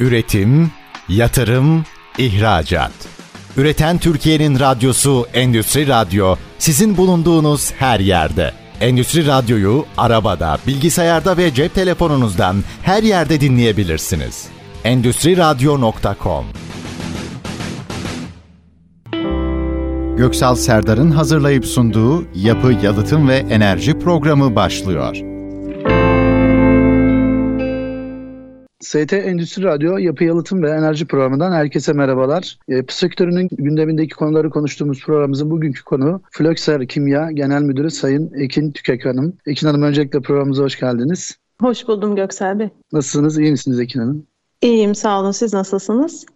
Üretim, yatırım, ihracat. Üreten Türkiye'nin radyosu Endüstri Radyo sizin bulunduğunuz her yerde. Endüstri Radyo'yu arabada, bilgisayarda ve cep telefonunuzdan her yerde dinleyebilirsiniz. Endüstri Radyo.com Göksal Serdar'ın hazırlayıp sunduğu Yapı, Yalıtım ve Enerji programı başlıyor. ST Endüstri Radyo Yapı Yalıtım ve Enerji Programı'ndan herkese merhabalar. Yapı sektörünün gündemindeki konuları konuştuğumuz programımızın bugünkü konu Flökser Kimya Genel Müdürü Sayın Ekin Tükek Hanım. Ekin Hanım öncelikle programımıza hoş geldiniz. Hoş buldum Göksel Bey. Nasılsınız? İyi misiniz Ekin Hanım? İyiyim sağ olun. Siz nasılsınız?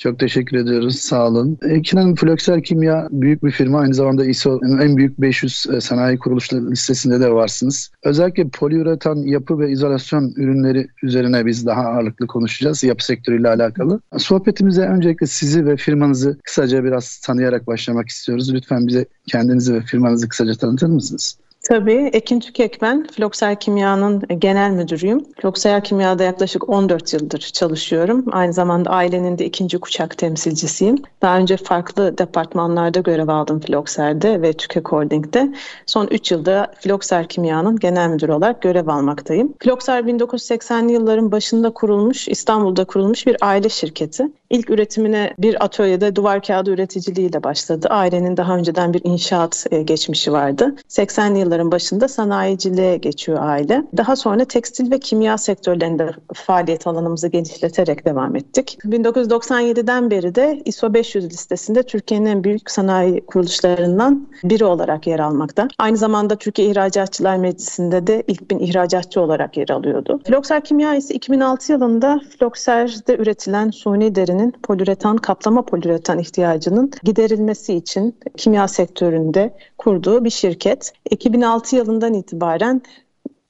Çok teşekkür ediyoruz. Sağ olun. Ekin Hanım Flökser Kimya büyük bir firma. Aynı zamanda ISO'nun en büyük 500 e, sanayi kuruluşları listesinde de varsınız. Özellikle poliüretan yapı ve izolasyon ürünleri üzerine biz daha ağırlıklı konuşacağız. Yapı sektörüyle alakalı. Sohbetimize öncelikle sizi ve firmanızı kısaca biraz tanıyarak başlamak istiyoruz. Lütfen bize kendinizi ve firmanızı kısaca tanıtır mısınız? Tabii. Ekin Tükek ben. Flokser Kimya'nın genel müdürüyüm. Flokser Kimya'da yaklaşık 14 yıldır çalışıyorum. Aynı zamanda ailenin de ikinci kuşak temsilcisiyim. Daha önce farklı departmanlarda görev aldım Flokser'de ve Tükek Holding'de. Son 3 yılda Flokser Kimya'nın genel müdürü olarak görev almaktayım. Flokser 1980'li yılların başında kurulmuş, İstanbul'da kurulmuş bir aile şirketi. İlk üretimine bir atölyede duvar kağıdı üreticiliğiyle başladı. Ailenin daha önceden bir inşaat e, geçmişi vardı. 80'li yılların başında sanayiciliğe geçiyor aile. Daha sonra tekstil ve kimya sektörlerinde faaliyet alanımızı genişleterek devam ettik. 1997'den beri de ISO 500 listesinde Türkiye'nin en büyük sanayi kuruluşlarından biri olarak yer almakta. Aynı zamanda Türkiye İhracatçılar Meclisi'nde de ilk bin ihracatçı olarak yer alıyordu. Flokser Kimya ise 2006 yılında Flokser'de üretilen suni derinin poliüretan, kaplama poliüretan ihtiyacının giderilmesi için kimya sektöründe kurduğu bir şirket. 2006 yılından itibaren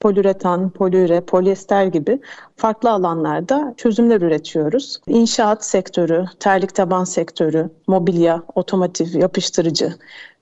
poliüretan, poliüre, polyester gibi farklı alanlarda çözümler üretiyoruz. İnşaat sektörü, terlik taban sektörü, mobilya, otomotiv, yapıştırıcı,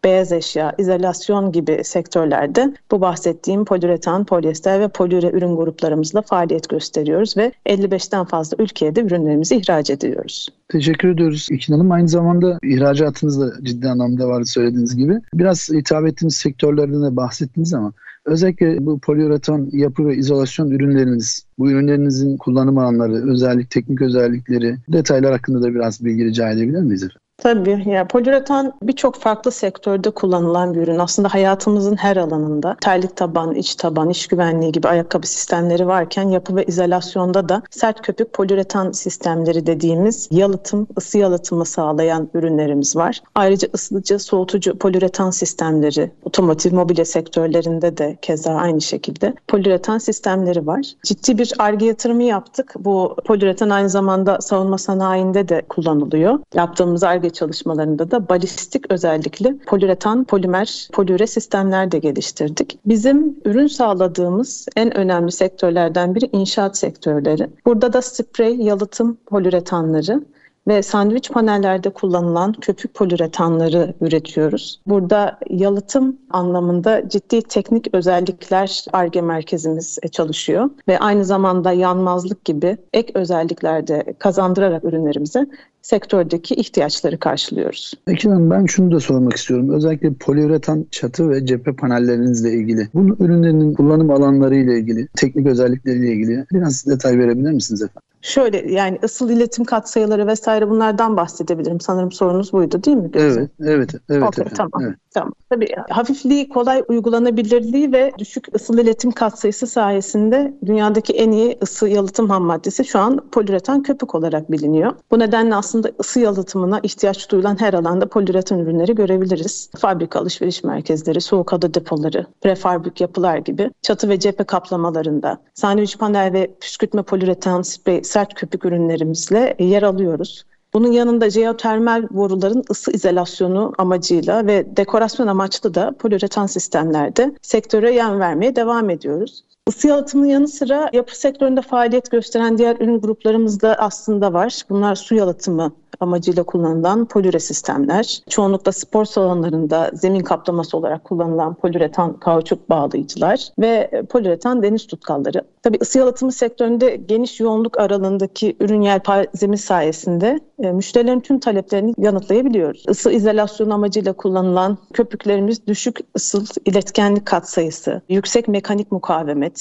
beyaz eşya, izolasyon gibi sektörlerde bu bahsettiğim poliüretan, polyester ve poliüre ürün gruplarımızla faaliyet gösteriyoruz ve 55'ten fazla ülkeye de ürünlerimizi ihraç ediyoruz. Teşekkür ediyoruz İkin Hanım. Aynı zamanda ihracatınız da ciddi anlamda var söylediğiniz gibi. Biraz hitap ettiğiniz sektörlerden de bahsettiniz ama özellikle bu poliüretan yapı ve izolasyon ürünleriniz, bu ürünlerinizin kullanım alanları, özellik, teknik özellikleri, detaylar hakkında da biraz bilgi rica edebilir miyiz efendim? Tabii. Ya poliüretan birçok farklı sektörde kullanılan bir ürün. Aslında hayatımızın her alanında terlik taban, iç taban, iş güvenliği gibi ayakkabı sistemleri varken yapı ve izolasyonda da sert köpük poliüretan sistemleri dediğimiz yalıtım, ısı yalıtımı sağlayan ürünlerimiz var. Ayrıca ısıtıcı, soğutucu poliüretan sistemleri, otomotiv, mobilya sektörlerinde de keza aynı şekilde poliüretan sistemleri var. Ciddi bir arge yatırımı yaptık. Bu poliüretan aynı zamanda savunma sanayinde de kullanılıyor. Yaptığımız arge ARGE çalışmalarında da balistik özellikli poliüretan, polimer, poliüre sistemler de geliştirdik. Bizim ürün sağladığımız en önemli sektörlerden biri inşaat sektörleri. Burada da sprey, yalıtım poliüretanları, ve sandviç panellerde kullanılan köpük poliüretanları üretiyoruz. Burada yalıtım anlamında ciddi teknik özellikler ARGE merkezimiz çalışıyor ve aynı zamanda yanmazlık gibi ek özelliklerde kazandırarak ürünlerimize sektördeki ihtiyaçları karşılıyoruz. Ekin Hanım ben şunu da sormak istiyorum. Özellikle poliüretan çatı ve cephe panellerinizle ilgili. Bunun ürünlerinin kullanım alanları ile ilgili, teknik özellikleriyle ilgili biraz detay verebilir misiniz efendim? Şöyle yani ısıl iletim katsayıları vesaire bunlardan bahsedebilirim. Sanırım sorunuz buydu değil mi? Gözüm? Evet, evet, evet. Okay, efendim. tamam. Evet. Tamam. Tabii hafifliği, kolay uygulanabilirliği ve düşük ısıl iletim katsayısı sayesinde dünyadaki en iyi ısı yalıtım ham maddesi şu an poliüretan köpük olarak biliniyor. Bu nedenle aslında ısı yalıtımına ihtiyaç duyulan her alanda poliüretan ürünleri görebiliriz. Fabrika alışveriş merkezleri, soğuk hava depoları, prefabrik yapılar gibi çatı ve cephe kaplamalarında sandviç panel ve püskürtme poliüretan sprey sert köpük ürünlerimizle yer alıyoruz. Bunun yanında jeotermal boruların ısı izolasyonu amacıyla ve dekorasyon amaçlı da poliüretan sistemlerde sektöre yön vermeye devam ediyoruz. Isı yalıtımının yanı sıra yapı sektöründe faaliyet gösteren diğer ürün gruplarımız da aslında var. Bunlar su yalıtımı amacıyla kullanılan polüre sistemler. Çoğunlukla spor salonlarında zemin kaplaması olarak kullanılan poliüretan kauçuk bağlayıcılar ve poliüretan deniz tutkalları. Tabii ısı yalıtımı sektöründe geniş yoğunluk aralığındaki ürün yelpazemiz sayesinde e, müşterilerin tüm taleplerini yanıtlayabiliyoruz. Isı izolasyonu amacıyla kullanılan köpüklerimiz düşük ısıl iletkenlik katsayısı, yüksek mekanik mukavemet,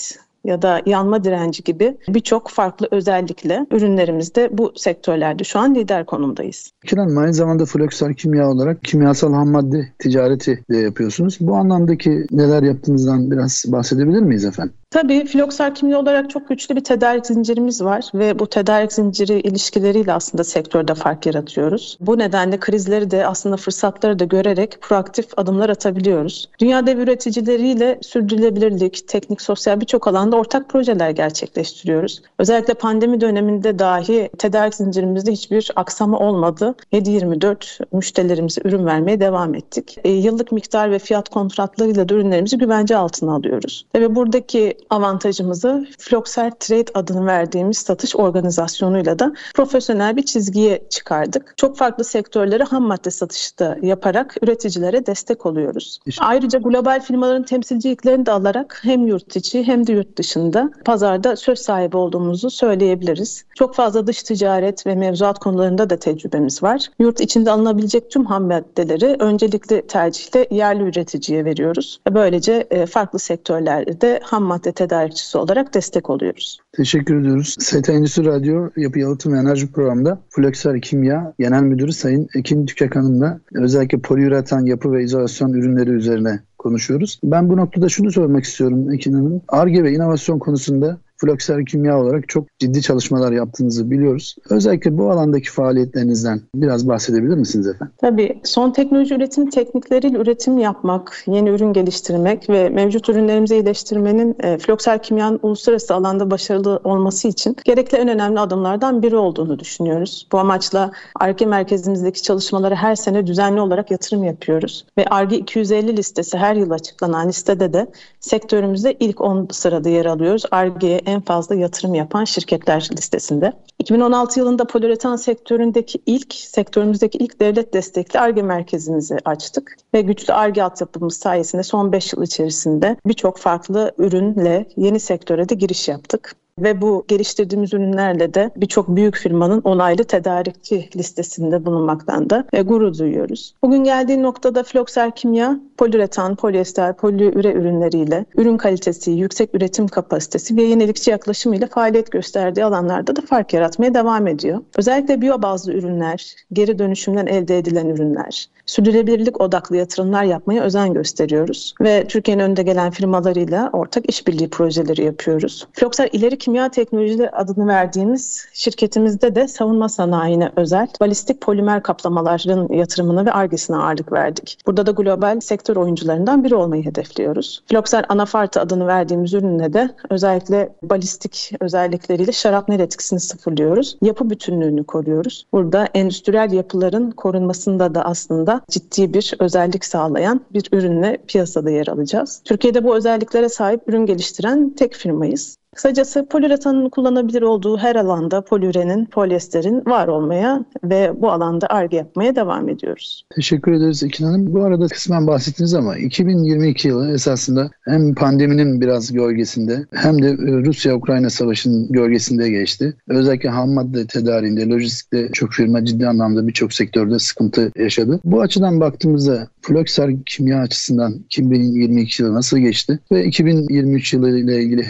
ya da yanma direnci gibi birçok farklı özellikle ürünlerimizde bu sektörlerde şu an lider konumdayız. Kiran aynı zamanda Floksar Kimya olarak kimyasal ham madde ticareti de yapıyorsunuz. Bu anlamdaki neler yaptığınızdan biraz bahsedebilir miyiz efendim? Tabii Floksar Kimya olarak çok güçlü bir tedarik zincirimiz var ve bu tedarik zinciri ilişkileriyle aslında sektörde fark yaratıyoruz. Bu nedenle krizleri de aslında fırsatları da görerek proaktif adımlar atabiliyoruz. Dünya dev üreticileriyle sürdürülebilirlik, teknik, sosyal birçok alanda ortak projeler gerçekleştiriyoruz. Özellikle pandemi döneminde dahi tedarik zincirimizde hiçbir aksama olmadı. 7-24 müşterilerimize ürün vermeye devam ettik. E, yıllık miktar ve fiyat kontratlarıyla da ürünlerimizi güvence altına alıyoruz. Tabii buradaki avantajımızı Floxer Trade adını verdiğimiz satış organizasyonuyla da profesyonel bir çizgiye çıkardık. Çok farklı sektörlere ham madde satışı da yaparak üreticilere destek oluyoruz. İşte. Ayrıca global firmaların temsilciliklerini de alarak hem yurt içi hem de yurt dışında pazarda söz sahibi olduğumuzu söyleyebiliriz. Çok fazla dış ticaret ve mevzuat konularında da tecrübemiz var. Yurt içinde alınabilecek tüm ham maddeleri öncelikli tercihle yerli üreticiye veriyoruz. Böylece e, farklı sektörlerde ham madde madde tedarikçisi olarak destek oluyoruz. Teşekkür ediyoruz. ST Endüstri Radyo Yapı Yalıtım ve Enerji Programı'nda Flöksar Kimya Genel Müdürü Sayın Ekin Tükek Hanım'la özellikle poliüretan yapı ve izolasyon ürünleri üzerine konuşuyoruz. Ben bu noktada şunu sormak istiyorum Ekin Hanım. ARGE ve inovasyon konusunda Floxer Kimya olarak çok ciddi çalışmalar yaptığınızı biliyoruz. Özellikle bu alandaki faaliyetlerinizden biraz bahsedebilir misiniz efendim? Tabii. Son teknoloji üretim teknikleriyle üretim yapmak, yeni ürün geliştirmek ve mevcut ürünlerimizi iyileştirmenin e, Floxer Kimya'nın uluslararası alanda başarılı olması için gerekli en önemli adımlardan biri olduğunu düşünüyoruz. Bu amaçla ARGE merkezimizdeki çalışmaları her sene düzenli olarak yatırım yapıyoruz. Ve ARGE 250 listesi her yıl açıklanan listede de sektörümüzde ilk 10 sırada yer alıyoruz. ARGE'ye en fazla yatırım yapan şirketler listesinde. 2016 yılında poliüretan sektöründeki ilk, sektörümüzdeki ilk devlet destekli ARGE merkezimizi açtık ve güçlü ARGE altyapımız sayesinde son 5 yıl içerisinde birçok farklı ürünle yeni sektöre de giriş yaptık ve bu geliştirdiğimiz ürünlerle de birçok büyük firmanın onaylı tedarikçi listesinde bulunmaktan da e, gurur duyuyoruz. Bugün geldiği noktada Floxer Kimya poliüretan, polyester, poliüre ürünleriyle ürün kalitesi, yüksek üretim kapasitesi ve yenilikçi yaklaşımıyla faaliyet gösterdiği alanlarda da fark yaratmaya devam ediyor. Özellikle biyo bazlı ürünler, geri dönüşümden elde edilen ürünler, sürdürülebilirlik odaklı yatırımlar yapmaya özen gösteriyoruz ve Türkiye'nin önde gelen firmalarıyla ortak işbirliği projeleri yapıyoruz. Floxer ileri kimya teknolojileri adını verdiğimiz şirketimizde de savunma sanayine özel balistik polimer kaplamaların yatırımına ve argesine ağırlık verdik. Burada da global sektör oyuncularından biri olmayı hedefliyoruz. Floxer Anafarta adını verdiğimiz ürünle de özellikle balistik özellikleriyle şarapnel etkisini sıfırlıyoruz. Yapı bütünlüğünü koruyoruz. Burada endüstriyel yapıların korunmasında da aslında ciddi bir özellik sağlayan bir ürünle piyasada yer alacağız. Türkiye'de bu özelliklere sahip ürün geliştiren tek firmayız. Kısacası poliüretanın kullanabilir olduğu her alanda poliürenin, polyesterin var olmaya ve bu alanda arge yapmaya devam ediyoruz. Teşekkür ederiz Ekin Hanım. Bu arada kısmen bahsettiniz ama 2022 yılı esasında hem pandeminin biraz gölgesinde hem de Rusya-Ukrayna savaşının gölgesinde geçti. Özellikle ham madde tedariğinde, lojistikte çok firma ciddi anlamda birçok sektörde sıkıntı yaşadı. Bu açıdan baktığımızda Floksar kimya açısından 2022 yılı nasıl geçti ve 2023 yılı ile ilgili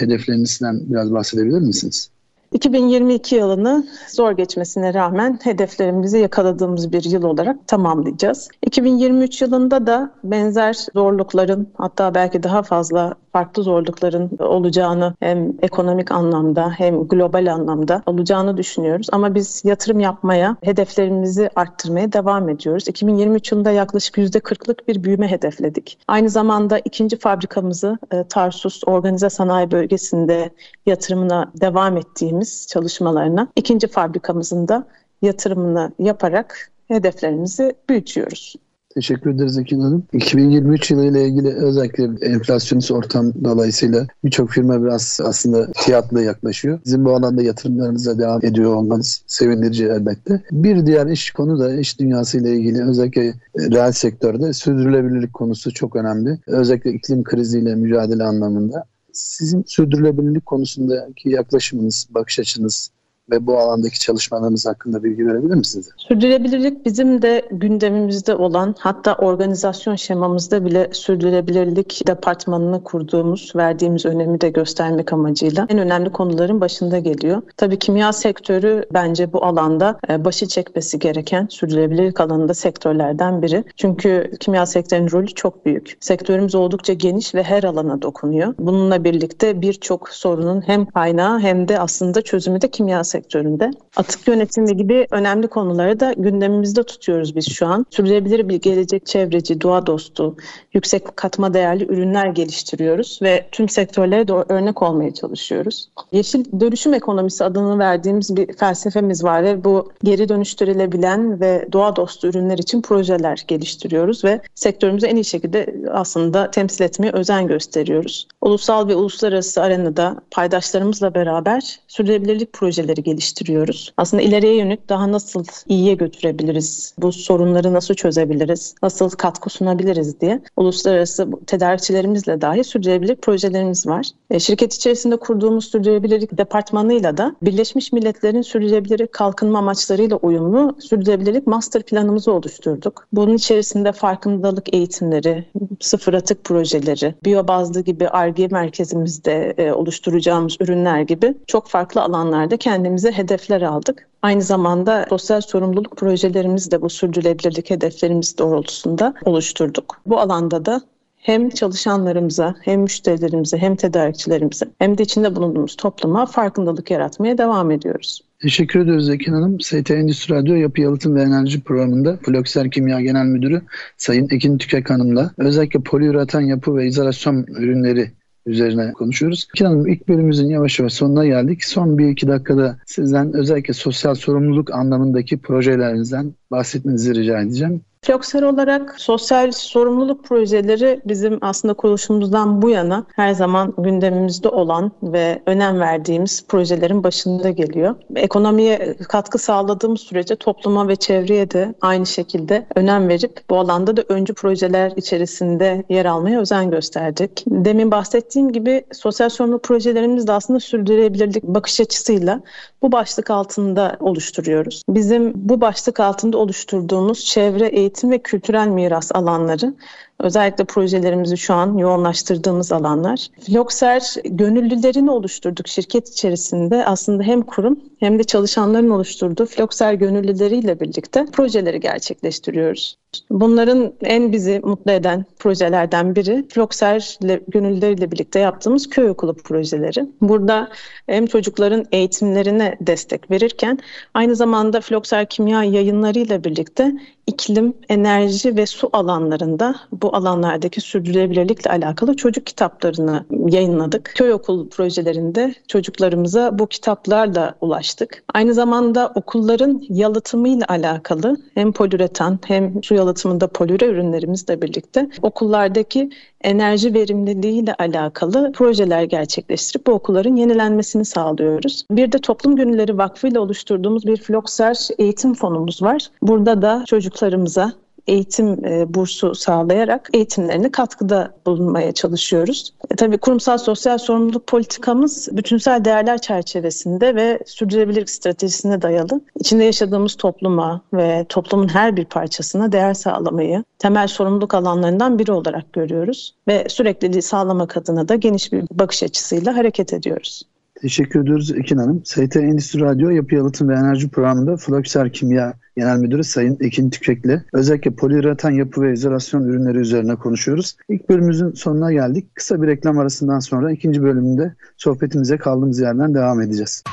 hedeflerinizden biraz bahsedebilir misiniz? 2022 yılını zor geçmesine rağmen hedeflerimizi yakaladığımız bir yıl olarak tamamlayacağız. 2023 yılında da benzer zorlukların hatta belki daha fazla farklı zorlukların olacağını hem ekonomik anlamda hem global anlamda olacağını düşünüyoruz. Ama biz yatırım yapmaya, hedeflerimizi arttırmaya devam ediyoruz. 2023 yılında yaklaşık %40'lık bir büyüme hedefledik. Aynı zamanda ikinci fabrikamızı e, Tarsus Organize Sanayi Bölgesi'nde yatırımına devam ettiğimiz çalışmalarına ikinci fabrikamızın da yatırımını yaparak hedeflerimizi büyütüyoruz. Teşekkür ederiz Ekin Hanım. 2023 yılı ile ilgili özellikle enflasyonist ortam dolayısıyla birçok firma biraz aslında fiyatla yaklaşıyor. Bizim bu alanda yatırımlarınıza devam ediyor olmanız sevindirici elbette. Bir diğer iş konu da iş dünyası ile ilgili özellikle reel sektörde sürdürülebilirlik konusu çok önemli. Özellikle iklim kriziyle mücadele anlamında Sizin sürdürülebilirlik konusundaki yaklaşımınız, bakış açınız ve bu alandaki çalışmalarınız hakkında bilgi verebilir misiniz? Sürdürülebilirlik bizim de gündemimizde olan hatta organizasyon şemamızda bile sürdürülebilirlik departmanını kurduğumuz, verdiğimiz önemi de göstermek amacıyla en önemli konuların başında geliyor. Tabii kimya sektörü bence bu alanda e, başı çekmesi gereken sürdürülebilirlik alanında sektörlerden biri. Çünkü kimya sektörünün rolü çok büyük. Sektörümüz oldukça geniş ve her alana dokunuyor. Bununla birlikte birçok sorunun hem kaynağı hem de aslında çözümü de kimya sektörü sektöründe. Atık yönetimi gibi önemli konuları da gündemimizde tutuyoruz biz şu an. Sürdürülebilir bir gelecek çevreci, doğa dostu, yüksek katma değerli ürünler geliştiriyoruz ve tüm sektörlere de örnek olmaya çalışıyoruz. Yeşil dönüşüm ekonomisi adını verdiğimiz bir felsefemiz var ve bu geri dönüştürülebilen ve doğa dostu ürünler için projeler geliştiriyoruz ve sektörümüzü en iyi şekilde aslında temsil etmeye özen gösteriyoruz. Ulusal ve uluslararası arenada paydaşlarımızla beraber sürdürülebilirlik projeleri geliştiriyoruz. Aslında ileriye yönelik daha nasıl iyiye götürebiliriz, bu sorunları nasıl çözebiliriz, nasıl katkı sunabiliriz diye uluslararası tedarikçilerimizle dahi sürdürülebilirlik projelerimiz var. E, şirket içerisinde kurduğumuz sürdürülebilirlik departmanıyla da Birleşmiş Milletler'in sürdürülebilirlik kalkınma amaçlarıyla uyumlu sürdürülebilirlik master planımızı oluşturduk. Bunun içerisinde farkındalık eğitimleri, sıfır atık projeleri, biyobazlı gibi ARGE merkezimizde e, oluşturacağımız ürünler gibi çok farklı alanlarda kendimizi kendimize hedefler aldık. Aynı zamanda sosyal sorumluluk projelerimizi de bu sürdürülebilirlik hedeflerimiz doğrultusunda oluşturduk. Bu alanda da hem çalışanlarımıza, hem müşterilerimize, hem tedarikçilerimize, hem de içinde bulunduğumuz topluma farkındalık yaratmaya devam ediyoruz. Teşekkür ediyoruz Ekin Hanım. ST Endüstri Radyo Yapı Yalıtım ve Enerji Programı'nda Flokser Kimya Genel Müdürü Sayın Ekin Tükek Hanım'la özellikle poliüreten yapı ve izolasyon ürünleri üzerine konuşuyoruz. İki Hanım ilk bölümümüzün yavaş yavaş sonuna geldik. Son bir iki dakikada sizden özellikle sosyal sorumluluk anlamındaki projelerinizden bahsetmenizi rica edeceğim. Floksel olarak sosyal sorumluluk projeleri bizim aslında kuruluşumuzdan bu yana her zaman gündemimizde olan ve önem verdiğimiz projelerin başında geliyor. Ekonomiye katkı sağladığımız sürece topluma ve çevreye de aynı şekilde önem verip bu alanda da öncü projeler içerisinde yer almaya özen gösterdik. Demin bahsettiğim gibi sosyal sorumluluk projelerimiz de aslında sürdürülebilirlik bakış açısıyla bu başlık altında oluşturuyoruz. Bizim bu başlık altında oluşturduğumuz çevre, eğitim ve kültürel miras alanları Özellikle projelerimizi şu an yoğunlaştırdığımız alanlar. Flokser gönüllülerini oluşturduk şirket içerisinde. Aslında hem kurum hem de çalışanların oluşturduğu Flokser gönüllüleriyle birlikte projeleri gerçekleştiriyoruz. Bunların en bizi mutlu eden projelerden biri Flokser gönüllüleriyle birlikte yaptığımız köy okulu projeleri. Burada hem çocukların eğitimlerine destek verirken aynı zamanda Flokser kimya yayınlarıyla birlikte iklim, enerji ve su alanlarında bu alanlardaki sürdürülebilirlikle alakalı çocuk kitaplarını yayınladık. Köy okul projelerinde çocuklarımıza bu kitaplarla ulaştık. Aynı zamanda okulların yalıtımıyla alakalı hem poliüretan hem su yalıtımında polüre ürünlerimizle birlikte okullardaki enerji verimliliği ile alakalı projeler gerçekleştirip bu okulların yenilenmesini sağlıyoruz. Bir de Toplum Gönülleri Vakfı ile oluşturduğumuz bir Flokser eğitim fonumuz var. Burada da çocuklarımıza eğitim e, bursu sağlayarak eğitimlerine katkıda bulunmaya çalışıyoruz. E, tabii kurumsal sosyal sorumluluk politikamız bütünsel değerler çerçevesinde ve sürdürülebilirlik stratejisine dayalı. İçinde yaşadığımız topluma ve toplumun her bir parçasına değer sağlamayı temel sorumluluk alanlarından biri olarak görüyoruz ve sürekliliği sağlamak adına da geniş bir bakış açısıyla hareket ediyoruz. Teşekkür ediyoruz Ekin Hanım. ST Endüstri Radyo Yapı Yalıtım ve Enerji Programı'nda Flokser Kimya Genel Müdürü Sayın Ekin Tükek'le özellikle poliüreten yapı ve izolasyon ürünleri üzerine konuşuyoruz. İlk bölümümüzün sonuna geldik. Kısa bir reklam arasından sonra ikinci bölümünde sohbetimize kaldığımız yerden devam edeceğiz.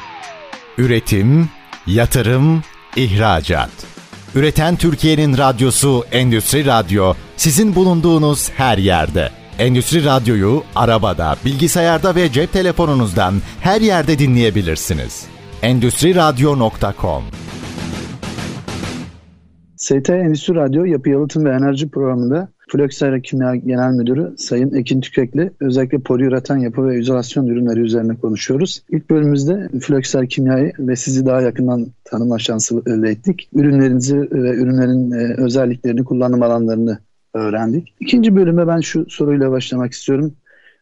Üretim, yatırım, ihracat. Üreten Türkiye'nin radyosu Endüstri Radyo sizin bulunduğunuz her yerde. Endüstri Radyo'yu arabada, bilgisayarda ve cep telefonunuzdan her yerde dinleyebilirsiniz. Endüstri Radyo.com ST Endüstri Radyo Yapı Yalıtım ve Enerji Programı'nda Flöksera Kimya Genel Müdürü Sayın Ekin Tükek'le özellikle poliüreten yapı ve izolasyon ürünleri üzerine konuşuyoruz. İlk bölümümüzde Flökser Kimya'yı ve sizi daha yakından tanıma şansı elde ettik. Ürünlerinizi ve ürünlerin e, özelliklerini, kullanım alanlarını öğrendik. İkinci bölüme ben şu soruyla başlamak istiyorum.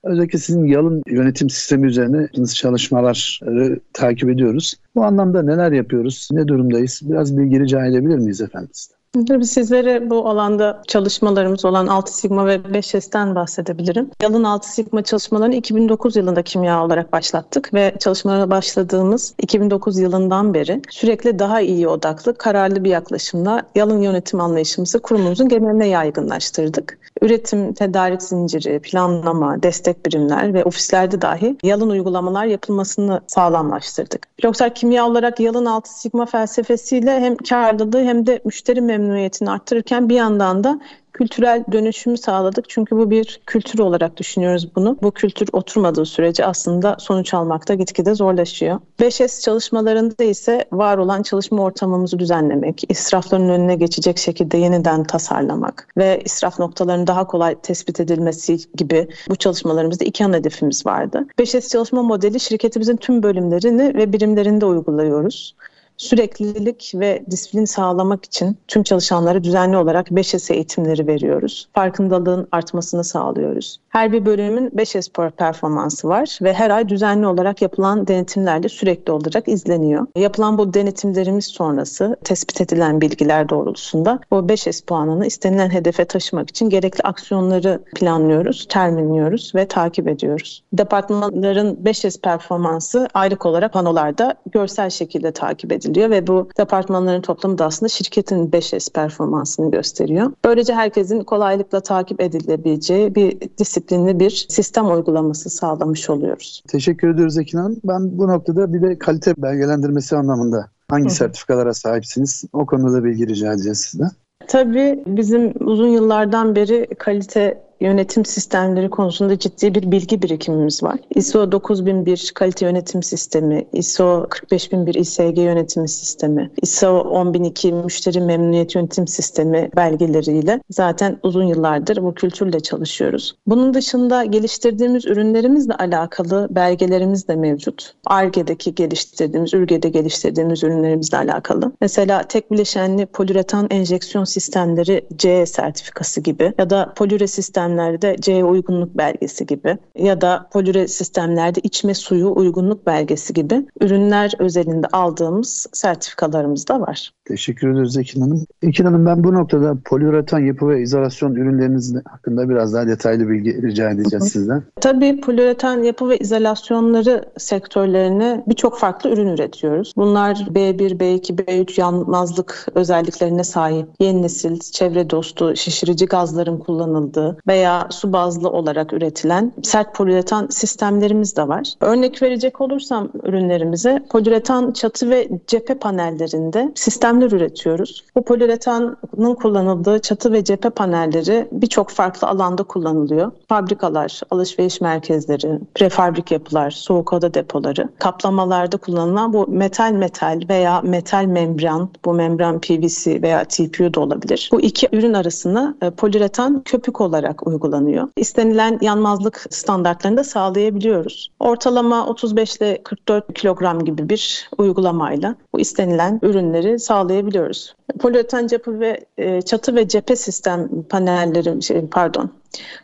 Özellikle sizin yalın yönetim sistemi üzerine çalışmaları takip ediyoruz. Bu anlamda neler yapıyoruz, ne durumdayız? Biraz bilgi rica edebilir miyiz efendim? Tabii sizlere bu alanda çalışmalarımız olan 6 Sigma ve 5S'ten bahsedebilirim. Yalın 6 Sigma çalışmalarını 2009 yılında kimya olarak başlattık ve çalışmalara başladığımız 2009 yılından beri sürekli daha iyi odaklı, kararlı bir yaklaşımla yalın yönetim anlayışımızı kurumumuzun geneline yaygınlaştırdık. Üretim, tedarik zinciri, planlama, destek birimler ve ofislerde dahi yalın uygulamalar yapılmasını sağlamlaştırdık. Floksar kimya olarak yalın 6 Sigma felsefesiyle hem karlılığı hem de müşteri memnuniyeti memnuniyetini arttırırken bir yandan da kültürel dönüşümü sağladık. Çünkü bu bir kültür olarak düşünüyoruz bunu. Bu kültür oturmadığı sürece aslında sonuç almakta gitgide zorlaşıyor. 5S çalışmalarında ise var olan çalışma ortamımızı düzenlemek, israfların önüne geçecek şekilde yeniden tasarlamak ve israf noktalarının daha kolay tespit edilmesi gibi bu çalışmalarımızda iki ana hedefimiz vardı. 5S çalışma modeli şirketimizin tüm bölümlerini ve birimlerinde uyguluyoruz süreklilik ve disiplin sağlamak için tüm çalışanlara düzenli olarak 5S eğitimleri veriyoruz. Farkındalığın artmasını sağlıyoruz. Her bir bölümün 5S performansı var ve her ay düzenli olarak yapılan denetimlerle sürekli olarak izleniyor. Yapılan bu denetimlerimiz sonrası tespit edilen bilgiler doğrultusunda o 5S puanını istenilen hedefe taşımak için gerekli aksiyonları planlıyoruz, terminliyoruz ve takip ediyoruz. Departmanların 5S performansı aylık olarak panolarda görsel şekilde takip ediliyor ediliyor ve bu departmanların toplamı da aslında şirketin 5S performansını gösteriyor. Böylece herkesin kolaylıkla takip edilebileceği bir disiplinli bir sistem uygulaması sağlamış oluyoruz. Teşekkür ediyoruz Ekin Hanım. Ben bu noktada bir de kalite belgelendirmesi anlamında hangi Hı. sertifikalara sahipsiniz? O konuda da bilgi rica edeceğiz sizden. Tabii bizim uzun yıllardan beri kalite yönetim sistemleri konusunda ciddi bir bilgi birikimimiz var. ISO 9001 kalite yönetim sistemi, ISO 45001 İSG yönetim sistemi, ISO 10002 müşteri memnuniyet yönetim sistemi belgeleriyle zaten uzun yıllardır bu kültürle çalışıyoruz. Bunun dışında geliştirdiğimiz ürünlerimizle alakalı belgelerimiz de mevcut. ARGE'deki geliştirdiğimiz, ÜRGE'de geliştirdiğimiz ürünlerimizle alakalı. Mesela tek bileşenli poliüretan enjeksiyon sistemleri C sertifikası gibi ya da polüre sistem sistemlerde C uygunluk belgesi gibi ya da polüre sistemlerde içme suyu uygunluk belgesi gibi ürünler özelinde aldığımız sertifikalarımız da var. Teşekkür ederiz Ekin Hanım. Ekin Hanım ben bu noktada poliüretan yapı ve izolasyon ürünleriniz hakkında biraz daha detaylı bilgi rica edeceğiz sizden. Tabii poliüretan yapı ve izolasyonları sektörlerine birçok farklı ürün üretiyoruz. Bunlar B1, B2, B3 yanmazlık özelliklerine sahip yeni nesil çevre dostu şişirici gazların kullanıldığı veya su bazlı olarak üretilen sert poliüretan sistemlerimiz de var. Örnek verecek olursam ürünlerimize poliüretan çatı ve cephe panellerinde sistemler üretiyoruz. Bu poliüretanın kullanıldığı çatı ve cephe panelleri birçok farklı alanda kullanılıyor. Fabrikalar, alışveriş merkezleri, prefabrik yapılar, soğuk oda depoları, kaplamalarda kullanılan bu metal metal veya metal membran, bu membran PVC veya TPU da olabilir. Bu iki ürün arasında e, poliüretan köpük olarak uygulanıyor. İstenilen yanmazlık standartlarını da sağlayabiliyoruz. Ortalama 35 ile 44 kilogram gibi bir uygulamayla bu istenilen ürünleri sağlayabiliyoruz. Poliüretan cephe ve e, çatı ve cephe sistem panelleri şey, pardon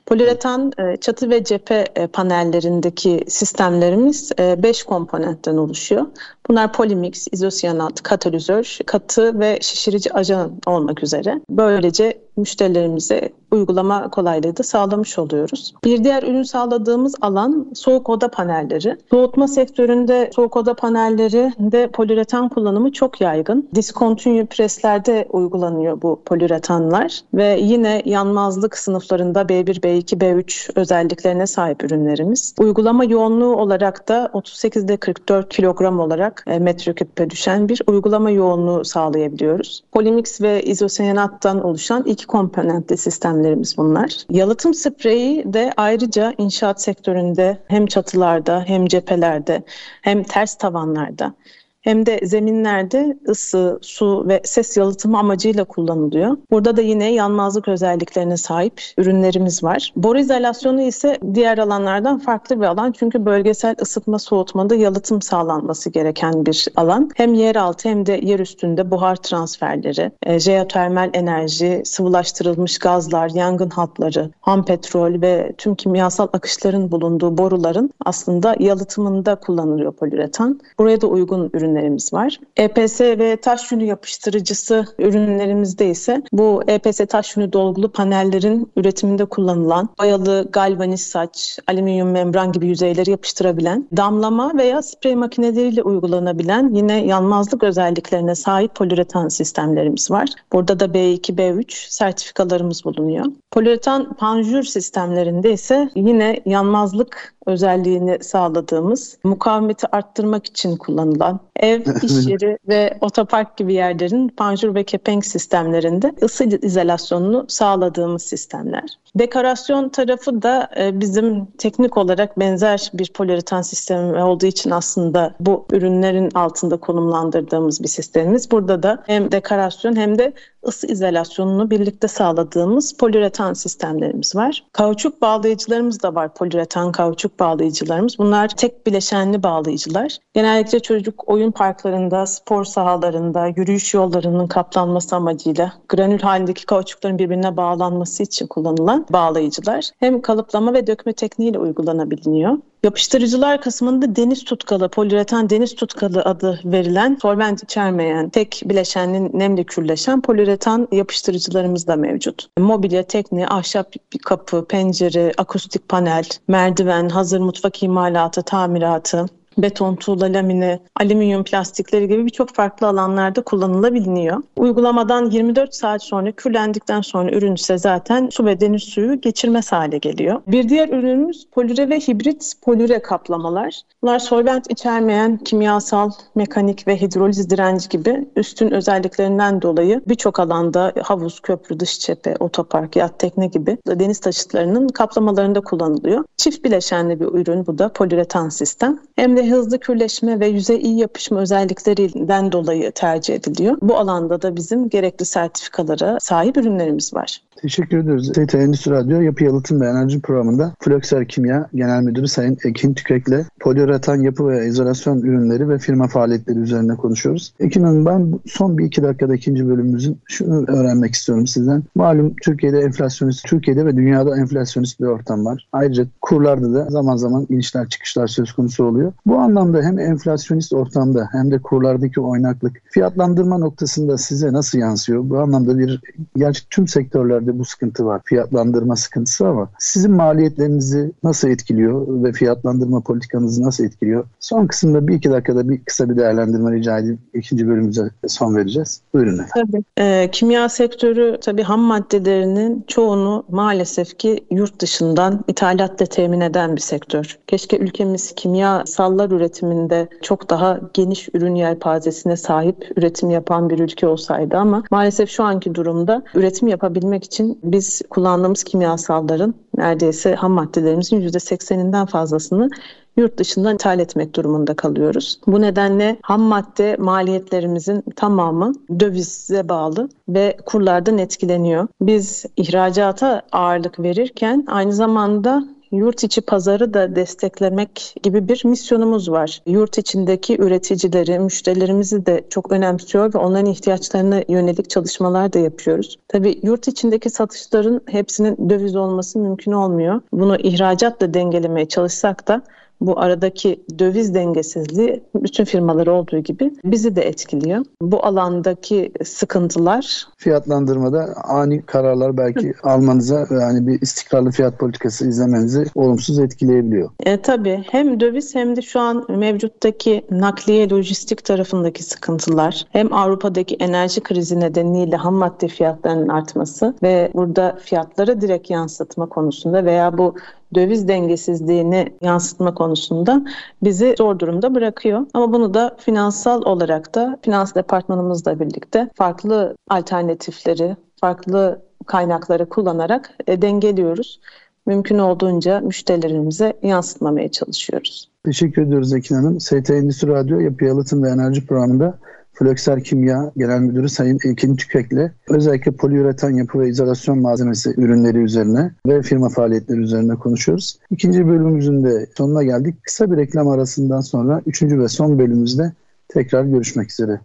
Poliüretan e, çatı ve cephe e, panellerindeki sistemlerimiz 5 komponentten oluşuyor. Bunlar polimix, izosiyanat, katalizör, katı ve şişirici ajan olmak üzere. Böylece müşterilerimize uygulama kolaylığı da sağlamış oluyoruz. Bir diğer ürün sağladığımız alan soğuk oda panelleri. Soğutma sektöründe soğuk oda panelleri de poliüretan kullanımı çok yaygın. Discontinue preslerde uygulanıyor bu poliüretanlar ve yine yanmazlık sınıflarında B1, B2, B3 özelliklerine sahip ürünlerimiz. Uygulama yoğunluğu olarak da 38 ile 44 kilogram olarak e, metreküpe düşen bir uygulama yoğunluğu sağlayabiliyoruz. Polimix ve izosenattan oluşan iki komponentli sistemlerimiz bunlar. Yalıtım spreyi de ayrıca inşaat sektöründe hem çatılarda hem cephelerde hem ters tavanlarda hem de zeminlerde ısı, su ve ses yalıtımı amacıyla kullanılıyor. Burada da yine yanmazlık özelliklerine sahip ürünlerimiz var. Boru izolasyonu ise diğer alanlardan farklı bir alan çünkü bölgesel ısıtma soğutmada yalıtım sağlanması gereken bir alan. Hem yer altı hem de yer üstünde buhar transferleri, e, jeotermal enerji, sıvılaştırılmış gazlar, yangın hatları, ham petrol ve tüm kimyasal akışların bulunduğu boruların aslında yalıtımında kullanılıyor poliüretan. Buraya da uygun ürünlerimiz var. EPS ve taş yünü yapıştırıcısı ürünlerimizde ise bu EPS taş yünü dolgulu panellerin üretiminde kullanılan boyalı galvaniz saç, alüminyum membran gibi yüzeyleri yapıştırabilen, damlama veya sprey makineleriyle uygulanabilen yine yanmazlık özelliklerine sahip poliüretan sistemlerimiz var. Burada da B2, B3 sertifikalarımız bulunuyor. Poliüretan panjur sistemlerinde ise yine yanmazlık özelliğini sağladığımız, mukavemeti arttırmak için kullanılan ev, iş yeri ve otopark gibi yerlerin panjur ve kepenk sistemlerinde ısı izolasyonunu sağladığımız sistemler. Dekorasyon tarafı da e, bizim teknik olarak benzer bir poliüretan sistemi olduğu için aslında bu ürünlerin altında konumlandırdığımız bir sistemimiz. Burada da hem dekorasyon hem de ısı izolasyonunu birlikte sağladığımız poliüretan sistemlerimiz var. Kauçuk bağlayıcılarımız da var. Poliüretan kauçuk bağlayıcılarımız. Bunlar tek bileşenli bağlayıcılar. Genellikle çocuk oyun parklarında, spor sahalarında, yürüyüş yollarının kaplanması amacıyla granül halindeki kauçukların birbirine bağlanması için kullanılan bağlayıcılar. Hem kalıplama ve dökme tekniğiyle uygulanabiliyor. Yapıştırıcılar kısmında deniz tutkalı, poliüretan deniz tutkalı adı verilen solvent içermeyen, tek bileşenli nemli kürleşen poliüretan yapıştırıcılarımız da mevcut. Mobilya, tekniği, ahşap kapı, pencere, akustik panel, merdiven, hazır mutfak imalatı, tamiratı, beton, tuğla, lamine, alüminyum plastikleri gibi birçok farklı alanlarda kullanılabiliyor. Uygulamadan 24 saat sonra kürlendikten sonra ürün ise zaten su ve deniz suyu geçirmez hale geliyor. Bir diğer ürünümüz polüre ve hibrit polüre kaplamalar. Bunlar solvent içermeyen kimyasal, mekanik ve hidroliz direnci gibi üstün özelliklerinden dolayı birçok alanda havuz, köprü, dış cephe, otopark, yat tekne gibi deniz taşıtlarının kaplamalarında kullanılıyor. Çift bileşenli bir ürün bu da poliüretan sistem. Hem de hızlı kürleşme ve yüzey iyi yapışma özelliklerinden dolayı tercih ediliyor. Bu alanda da bizim gerekli sertifikalara sahip ürünlerimiz var. Teşekkür ediyoruz. TT Endüstri Radyo Yapı Yalıtım ve Enerji Programı'nda Flökser Kimya Genel Müdürü Sayın Ekin Tükek'le poliüreten yapı ve izolasyon ürünleri ve firma faaliyetleri üzerine konuşuyoruz. Ekin Hanım ben son bir iki dakikada ikinci bölümümüzün şunu öğrenmek istiyorum sizden. Malum Türkiye'de enflasyonist, Türkiye'de ve dünyada enflasyonist bir ortam var. Ayrıca kurlarda da zaman zaman inişler çıkışlar söz konusu oluyor. Bu anlamda hem enflasyonist ortamda hem de kurlardaki oynaklık fiyatlandırma noktasında size nasıl yansıyor? Bu anlamda bir gerçi tüm sektörlerde sektörde bu sıkıntı var. Fiyatlandırma sıkıntısı ama sizin maliyetlerinizi nasıl etkiliyor ve fiyatlandırma politikanızı nasıl etkiliyor? Son kısımda bir iki dakikada bir kısa bir değerlendirme rica edeyim. İkinci bölümümüze son vereceğiz. Buyurun. Tabii. E, kimya sektörü tabii ham maddelerinin çoğunu maalesef ki yurt dışından ithalatla temin eden bir sektör. Keşke ülkemiz kimyasallar üretiminde çok daha geniş ürün yelpazesine sahip üretim yapan bir ülke olsaydı ama maalesef şu anki durumda üretim yapabilmek için için biz kullandığımız kimyasalların neredeyse ham maddelerimizin %80'inden fazlasını yurt dışından ithal etmek durumunda kalıyoruz. Bu nedenle ham madde maliyetlerimizin tamamı dövize bağlı ve kurlardan etkileniyor. Biz ihracata ağırlık verirken aynı zamanda yurt içi pazarı da desteklemek gibi bir misyonumuz var. Yurt içindeki üreticileri, müşterilerimizi de çok önemsiyor ve onların ihtiyaçlarına yönelik çalışmalar da yapıyoruz. Tabii yurt içindeki satışların hepsinin döviz olması mümkün olmuyor. Bunu ihracatla dengelemeye çalışsak da bu aradaki döviz dengesizliği bütün firmaları olduğu gibi bizi de etkiliyor. Bu alandaki sıkıntılar fiyatlandırmada ani kararlar belki almanıza yani bir istikrarlı fiyat politikası izlemenizi olumsuz etkileyebiliyor. E, tabii hem döviz hem de şu an mevcuttaki nakliye lojistik tarafındaki sıkıntılar hem Avrupa'daki enerji krizi nedeniyle ham madde fiyatlarının artması ve burada fiyatlara direkt yansıtma konusunda veya bu döviz dengesizliğini yansıtma konusunda bizi zor durumda bırakıyor. Ama bunu da finansal olarak da finans departmanımızla birlikte farklı alternatifleri, farklı kaynakları kullanarak e, dengeliyoruz. Mümkün olduğunca müşterilerimize yansıtmamaya çalışıyoruz. Teşekkür ediyoruz Ekin Hanım. ST Endüstri Radyo Yapı Yalıtım ve Enerji programında Flökser Kimya Genel Müdürü Sayın Ekin Tükek'le özellikle poliüretan yapı ve izolasyon malzemesi ürünleri üzerine ve firma faaliyetleri üzerine konuşuyoruz. İkinci bölümümüzün de sonuna geldik. Kısa bir reklam arasından sonra üçüncü ve son bölümümüzde tekrar görüşmek üzere.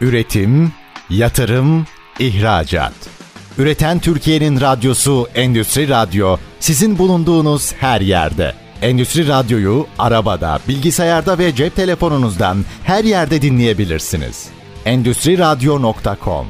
Üretim, yatırım, ihracat. Üreten Türkiye'nin radyosu Endüstri Radyo sizin bulunduğunuz her yerde. Endüstri Radyo'yu arabada, bilgisayarda ve cep telefonunuzdan her yerde dinleyebilirsiniz. Endüstri Radyo.com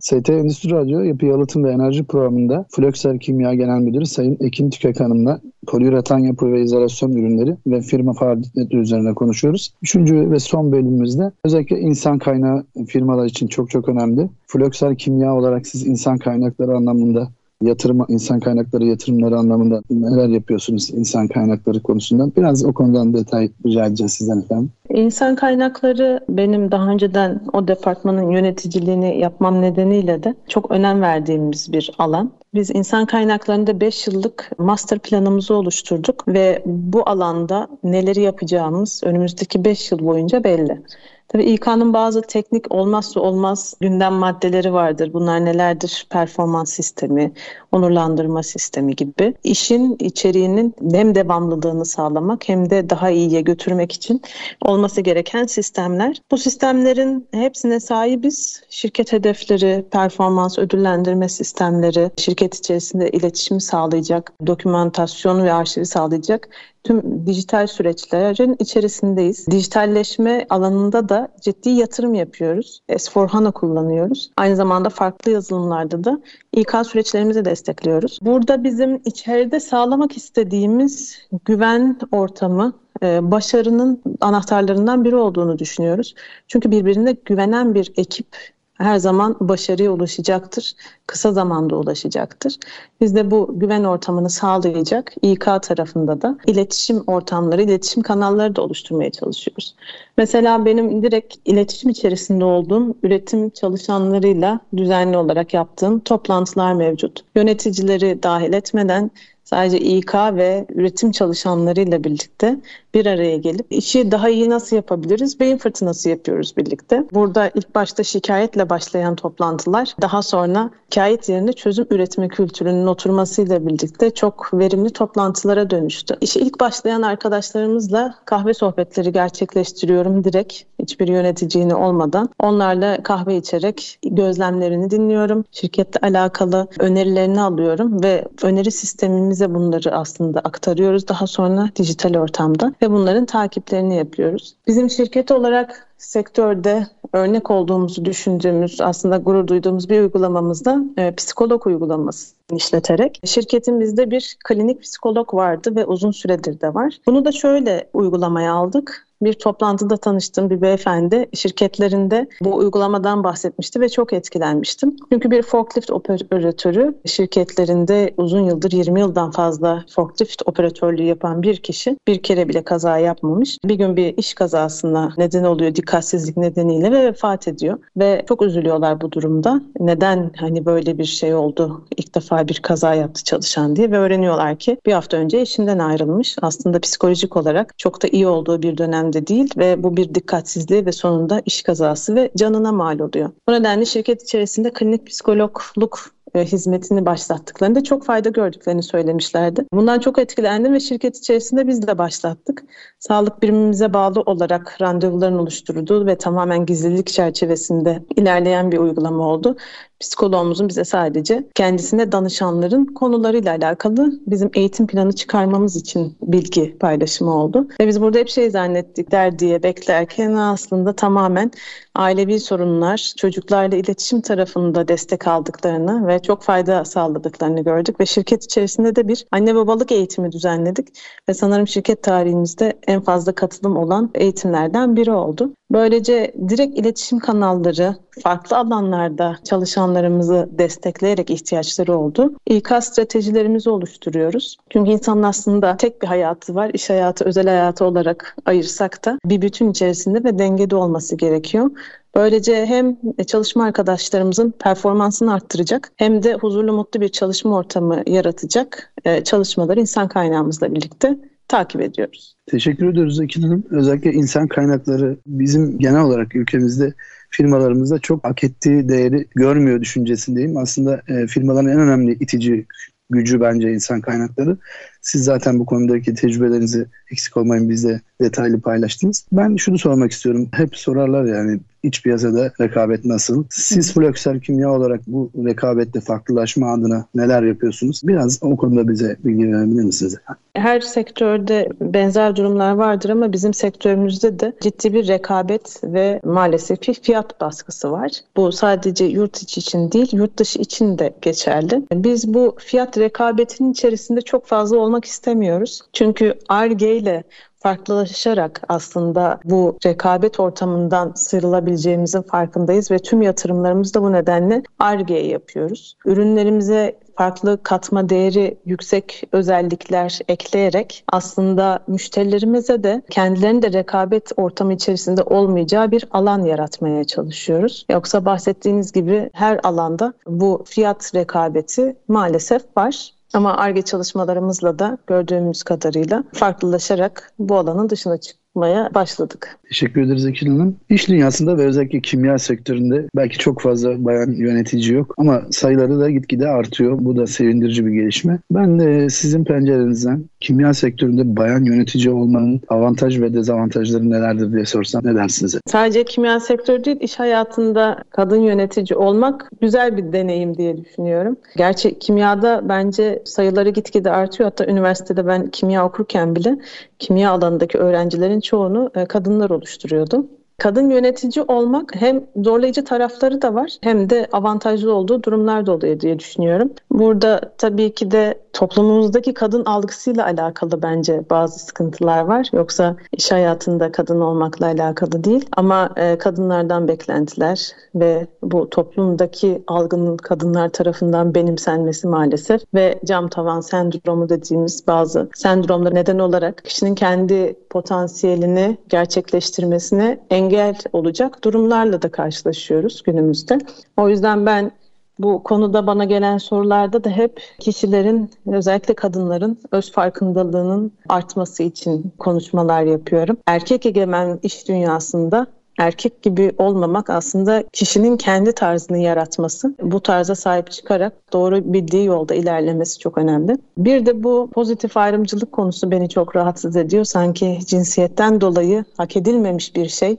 ST Endüstri Radyo Yapı Yalıtım ve Enerji programında Flökser Kimya Genel Müdürü Sayın Ekin Tükek Hanım'la poliüretan yapı ve izolasyon ürünleri ve firma faaliyetleri üzerine konuşuyoruz. Üçüncü ve son bölümümüzde özellikle insan kaynağı firmalar için çok çok önemli. Flökser Kimya olarak siz insan kaynakları anlamında yatırım insan kaynakları yatırımları anlamında neler yapıyorsunuz insan kaynakları konusundan? Biraz o konudan detay rica edeceğiz sizden efendim. İnsan kaynakları benim daha önceden o departmanın yöneticiliğini yapmam nedeniyle de çok önem verdiğimiz bir alan. Biz insan kaynaklarında 5 yıllık master planımızı oluşturduk ve bu alanda neleri yapacağımız önümüzdeki 5 yıl boyunca belli. Tabii İK'nın bazı teknik olmazsa olmaz gündem maddeleri vardır. Bunlar nelerdir? Performans sistemi, onurlandırma sistemi gibi. İşin içeriğinin hem devamlılığını sağlamak hem de daha iyiye götürmek için olması gereken sistemler. Bu sistemlerin hepsine sahibiz. Şirket hedefleri, performans ödüllendirme sistemleri, şirket içerisinde iletişimi sağlayacak, dokümantasyonu ve arşivi sağlayacak tüm dijital süreçlerin içerisindeyiz. Dijitalleşme alanında da ciddi yatırım yapıyoruz. S4HANA kullanıyoruz. Aynı zamanda farklı yazılımlarda da İK süreçlerimizi destekliyoruz. Burada bizim içeride sağlamak istediğimiz güven ortamı, e, başarının anahtarlarından biri olduğunu düşünüyoruz. Çünkü birbirine güvenen bir ekip her zaman başarıya ulaşacaktır. Kısa zamanda ulaşacaktır. Biz de bu güven ortamını sağlayacak İK tarafında da iletişim ortamları, iletişim kanalları da oluşturmaya çalışıyoruz. Mesela benim direkt iletişim içerisinde olduğum üretim çalışanlarıyla düzenli olarak yaptığım toplantılar mevcut. Yöneticileri dahil etmeden sadece İK ve üretim çalışanlarıyla birlikte bir araya gelip işi daha iyi nasıl yapabiliriz? Beyin fırtınası yapıyoruz birlikte. Burada ilk başta şikayetle başlayan toplantılar daha sonra şikayet yerine çözüm üretme kültürünün oturmasıyla birlikte çok verimli toplantılara dönüştü. İşe ilk başlayan arkadaşlarımızla kahve sohbetleri gerçekleştiriyorum direkt hiçbir yöneticini olmadan. Onlarla kahve içerek gözlemlerini dinliyorum. Şirketle alakalı önerilerini alıyorum ve öneri sistemimize bunları aslında aktarıyoruz daha sonra dijital ortamda ve bunların takiplerini yapıyoruz. Bizim şirket olarak sektörde örnek olduğumuzu düşündüğümüz aslında gurur duyduğumuz bir uygulamamızda e, psikolog uygulaması işleterek şirketimizde bir klinik psikolog vardı ve uzun süredir de var. Bunu da şöyle uygulamaya aldık bir toplantıda tanıştığım bir beyefendi şirketlerinde bu uygulamadan bahsetmişti ve çok etkilenmiştim. Çünkü bir forklift operatörü şirketlerinde uzun yıldır 20 yıldan fazla forklift operatörlüğü yapan bir kişi bir kere bile kaza yapmamış. Bir gün bir iş kazasına neden oluyor dikkatsizlik nedeniyle ve vefat ediyor. Ve çok üzülüyorlar bu durumda. Neden hani böyle bir şey oldu? İlk defa bir kaza yaptı çalışan diye ve öğreniyorlar ki bir hafta önce eşinden ayrılmış. Aslında psikolojik olarak çok da iyi olduğu bir dönem dönemde değil ve bu bir dikkatsizliği ve sonunda iş kazası ve canına mal oluyor. Bu nedenle şirket içerisinde klinik psikologluk e, hizmetini başlattıklarında çok fayda gördüklerini söylemişlerdi. Bundan çok etkilendim ve şirket içerisinde biz de başlattık. Sağlık birimimize bağlı olarak randevuların oluşturulduğu ve tamamen gizlilik çerçevesinde ilerleyen bir uygulama oldu. Psikoloğumuzun bize sadece kendisine danışanların konularıyla alakalı bizim eğitim planı çıkarmamız için bilgi paylaşımı oldu. Ve biz burada hep şey zannettik der diye beklerken aslında tamamen ailevi sorunlar, çocuklarla iletişim tarafında destek aldıklarını ve çok fayda sağladıklarını gördük ve şirket içerisinde de bir anne babalık eğitimi düzenledik ve sanırım şirket tarihimizde en fazla katılım olan eğitimlerden biri oldu. Böylece direkt iletişim kanalları, farklı alanlarda çalışan çalışanlarımızı destekleyerek ihtiyaçları oldu. İK stratejilerimizi oluşturuyoruz. Çünkü insanın aslında tek bir hayatı var. İş hayatı, özel hayatı olarak ayırsak da bir bütün içerisinde ve dengede olması gerekiyor. Böylece hem çalışma arkadaşlarımızın performansını arttıracak hem de huzurlu mutlu bir çalışma ortamı yaratacak e, çalışmaları insan kaynağımızla birlikte takip ediyoruz. Teşekkür ediyoruz Ekin Hanım. Özellikle insan kaynakları bizim genel olarak ülkemizde firmalarımızda çok hak ettiği değeri görmüyor düşüncesindeyim. Aslında e, firmaların en önemli itici gücü bence insan kaynakları. Siz zaten bu konudaki tecrübelerinizi eksik olmayın bizle detaylı paylaştınız. Ben şunu sormak istiyorum. Hep sorarlar yani iç piyasada rekabet nasıl? Siz Flöksel Kimya olarak bu rekabette farklılaşma adına neler yapıyorsunuz? Biraz o konuda bize bilgi verebilir misiniz? Her sektörde benzer durumlar vardır ama bizim sektörümüzde de ciddi bir rekabet ve maalesef bir fiyat baskısı var. Bu sadece yurt içi için değil, yurt dışı için de geçerli. Biz bu fiyat rekabetinin içerisinde çok fazla olmak istemiyoruz. Çünkü ARGE ile farklılaşarak aslında bu rekabet ortamından sıyrılabileceğimizin farkındayız ve tüm yatırımlarımızı da bu nedenle ARGE'ye yapıyoruz. Ürünlerimize farklı katma değeri yüksek özellikler ekleyerek aslında müşterilerimize de kendilerinin de rekabet ortamı içerisinde olmayacağı bir alan yaratmaya çalışıyoruz. Yoksa bahsettiğiniz gibi her alanda bu fiyat rekabeti maalesef var. Ama ARGE çalışmalarımızla da gördüğümüz kadarıyla farklılaşarak bu alanın dışına çık yapmaya başladık. Teşekkür ederiz Ekin Hanım. İş dünyasında ve özellikle kimya sektöründe belki çok fazla bayan yönetici yok ama sayıları da gitgide artıyor. Bu da sevindirici bir gelişme. Ben de sizin pencerenizden kimya sektöründe bayan yönetici olmanın avantaj ve dezavantajları nelerdir diye sorsam ne dersiniz? Sadece kimya sektörü değil, iş hayatında kadın yönetici olmak güzel bir deneyim diye düşünüyorum. Gerçi kimyada bence sayıları gitgide artıyor. Hatta üniversitede ben kimya okurken bile kimya alanındaki öğrencilerin çoğunu e, kadınlar oluşturuyordu. Kadın yönetici olmak hem zorlayıcı tarafları da var hem de avantajlı olduğu durumlar da oluyor diye düşünüyorum. Burada tabii ki de toplumumuzdaki kadın algısıyla alakalı bence bazı sıkıntılar var. Yoksa iş hayatında kadın olmakla alakalı değil. Ama e, kadınlardan beklentiler ve bu toplumdaki algının kadınlar tarafından benimsenmesi maalesef ve cam tavan sendromu dediğimiz bazı sendromlar neden olarak kişinin kendi potansiyelini gerçekleştirmesine engel olacak durumlarla da karşılaşıyoruz günümüzde. O yüzden ben bu konuda bana gelen sorularda da hep kişilerin özellikle kadınların öz farkındalığının artması için konuşmalar yapıyorum. Erkek egemen iş dünyasında erkek gibi olmamak aslında kişinin kendi tarzını yaratması, bu tarza sahip çıkarak doğru bildiği yolda ilerlemesi çok önemli. Bir de bu pozitif ayrımcılık konusu beni çok rahatsız ediyor. Sanki cinsiyetten dolayı hak edilmemiş bir şey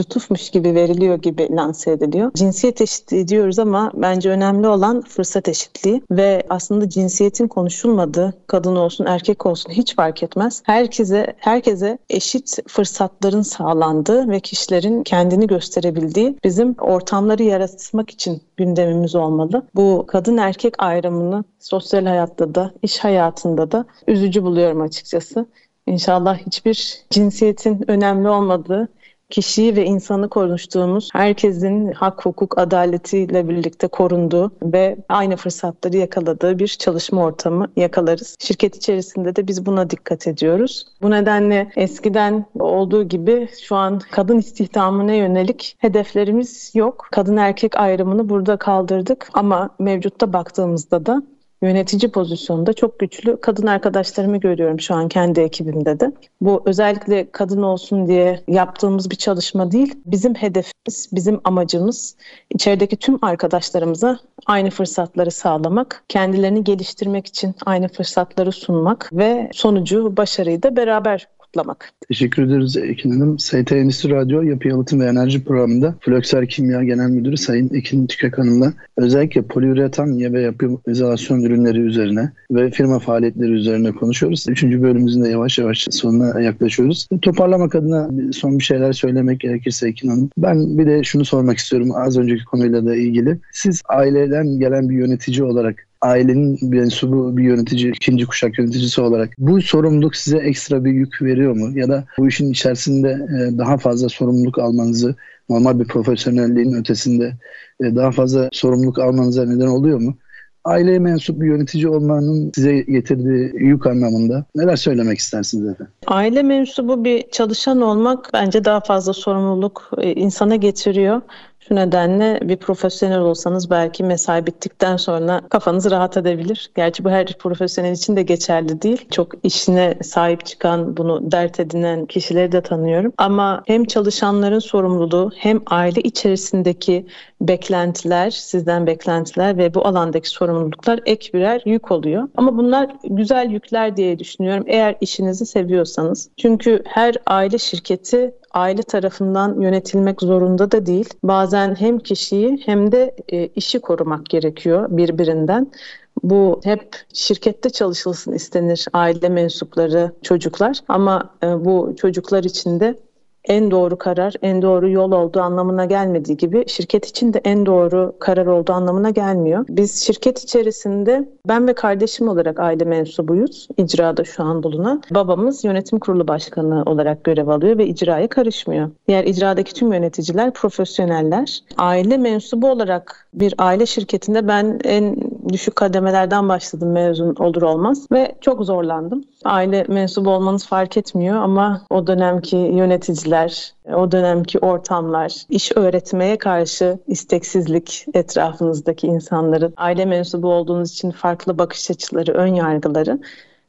lütufmuş gibi veriliyor gibi lanse ediliyor. Cinsiyet eşitliği diyoruz ama bence önemli olan fırsat eşitliği ve aslında cinsiyetin konuşulmadığı kadın olsun erkek olsun hiç fark etmez. Herkese herkese eşit fırsatların sağlandığı ve kişilerin kendini gösterebildiği bizim ortamları yaratmak için gündemimiz olmalı. Bu kadın erkek ayrımını sosyal hayatta da iş hayatında da üzücü buluyorum açıkçası. İnşallah hiçbir cinsiyetin önemli olmadığı kişiyi ve insanı konuştuğumuz herkesin hak, hukuk, adaletiyle birlikte korunduğu ve aynı fırsatları yakaladığı bir çalışma ortamı yakalarız. Şirket içerisinde de biz buna dikkat ediyoruz. Bu nedenle eskiden olduğu gibi şu an kadın istihdamına yönelik hedeflerimiz yok. Kadın erkek ayrımını burada kaldırdık ama mevcutta baktığımızda da yönetici pozisyonda çok güçlü kadın arkadaşlarımı görüyorum şu an kendi ekibimde de. Bu özellikle kadın olsun diye yaptığımız bir çalışma değil. Bizim hedefimiz, bizim amacımız içerideki tüm arkadaşlarımıza aynı fırsatları sağlamak, kendilerini geliştirmek için aynı fırsatları sunmak ve sonucu başarıyı da beraber kutlamak. Teşekkür ederiz Ekin Hanım. ST Endüstri Radyo Yapı Yalıtım ve Enerji Programı'nda Flökser Kimya Genel Müdürü Sayın Ekin Tükek Hanım'la özellikle poliüretan ve yapı izolasyon ürünleri üzerine ve firma faaliyetleri üzerine konuşuyoruz. Üçüncü bölümümüzün de yavaş yavaş sonuna yaklaşıyoruz. Toparlamak adına son bir şeyler söylemek gerekirse Ekin Hanım. Ben bir de şunu sormak istiyorum az önceki konuyla da ilgili. Siz aileden gelen bir yönetici olarak ailenin mensubu bir yönetici, ikinci kuşak yöneticisi olarak bu sorumluluk size ekstra bir yük veriyor mu? Ya da bu işin içerisinde e, daha fazla sorumluluk almanızı normal bir profesyonelliğin ötesinde e, daha fazla sorumluluk almanıza neden oluyor mu? aileye mensup bir yönetici olmanın size getirdiği yük anlamında neler söylemek istersiniz efendim? Aile mensubu bir çalışan olmak bence daha fazla sorumluluk e, insana getiriyor. Şu nedenle bir profesyonel olsanız belki mesai bittikten sonra kafanız rahat edebilir. Gerçi bu her profesyonel için de geçerli değil. Çok işine sahip çıkan, bunu dert edinen kişileri de tanıyorum. Ama hem çalışanların sorumluluğu hem aile içerisindeki beklentiler, sizden beklentiler ve bu alandaki sorumluluklar ek birer yük oluyor. Ama bunlar güzel yükler diye düşünüyorum eğer işinizi seviyorsanız. Çünkü her aile şirketi aile tarafından yönetilmek zorunda da değil. Bazen hem kişiyi hem de e, işi korumak gerekiyor birbirinden. Bu hep şirkette çalışılsın istenir aile mensupları, çocuklar ama e, bu çocuklar için de en doğru karar, en doğru yol olduğu anlamına gelmediği gibi şirket için de en doğru karar olduğu anlamına gelmiyor. Biz şirket içerisinde ben ve kardeşim olarak aile mensubuyuz. İcrada şu an bulunan. Babamız yönetim kurulu başkanı olarak görev alıyor ve icraya karışmıyor. Diğer icradaki tüm yöneticiler profesyoneller. Aile mensubu olarak bir aile şirketinde ben en düşük kademelerden başladım mezun olur olmaz ve çok zorlandım. Aile mensubu olmanız fark etmiyor ama o dönemki yöneticiler, o dönemki ortamlar, iş öğretmeye karşı isteksizlik etrafınızdaki insanların, aile mensubu olduğunuz için farklı bakış açıları, ön yargıları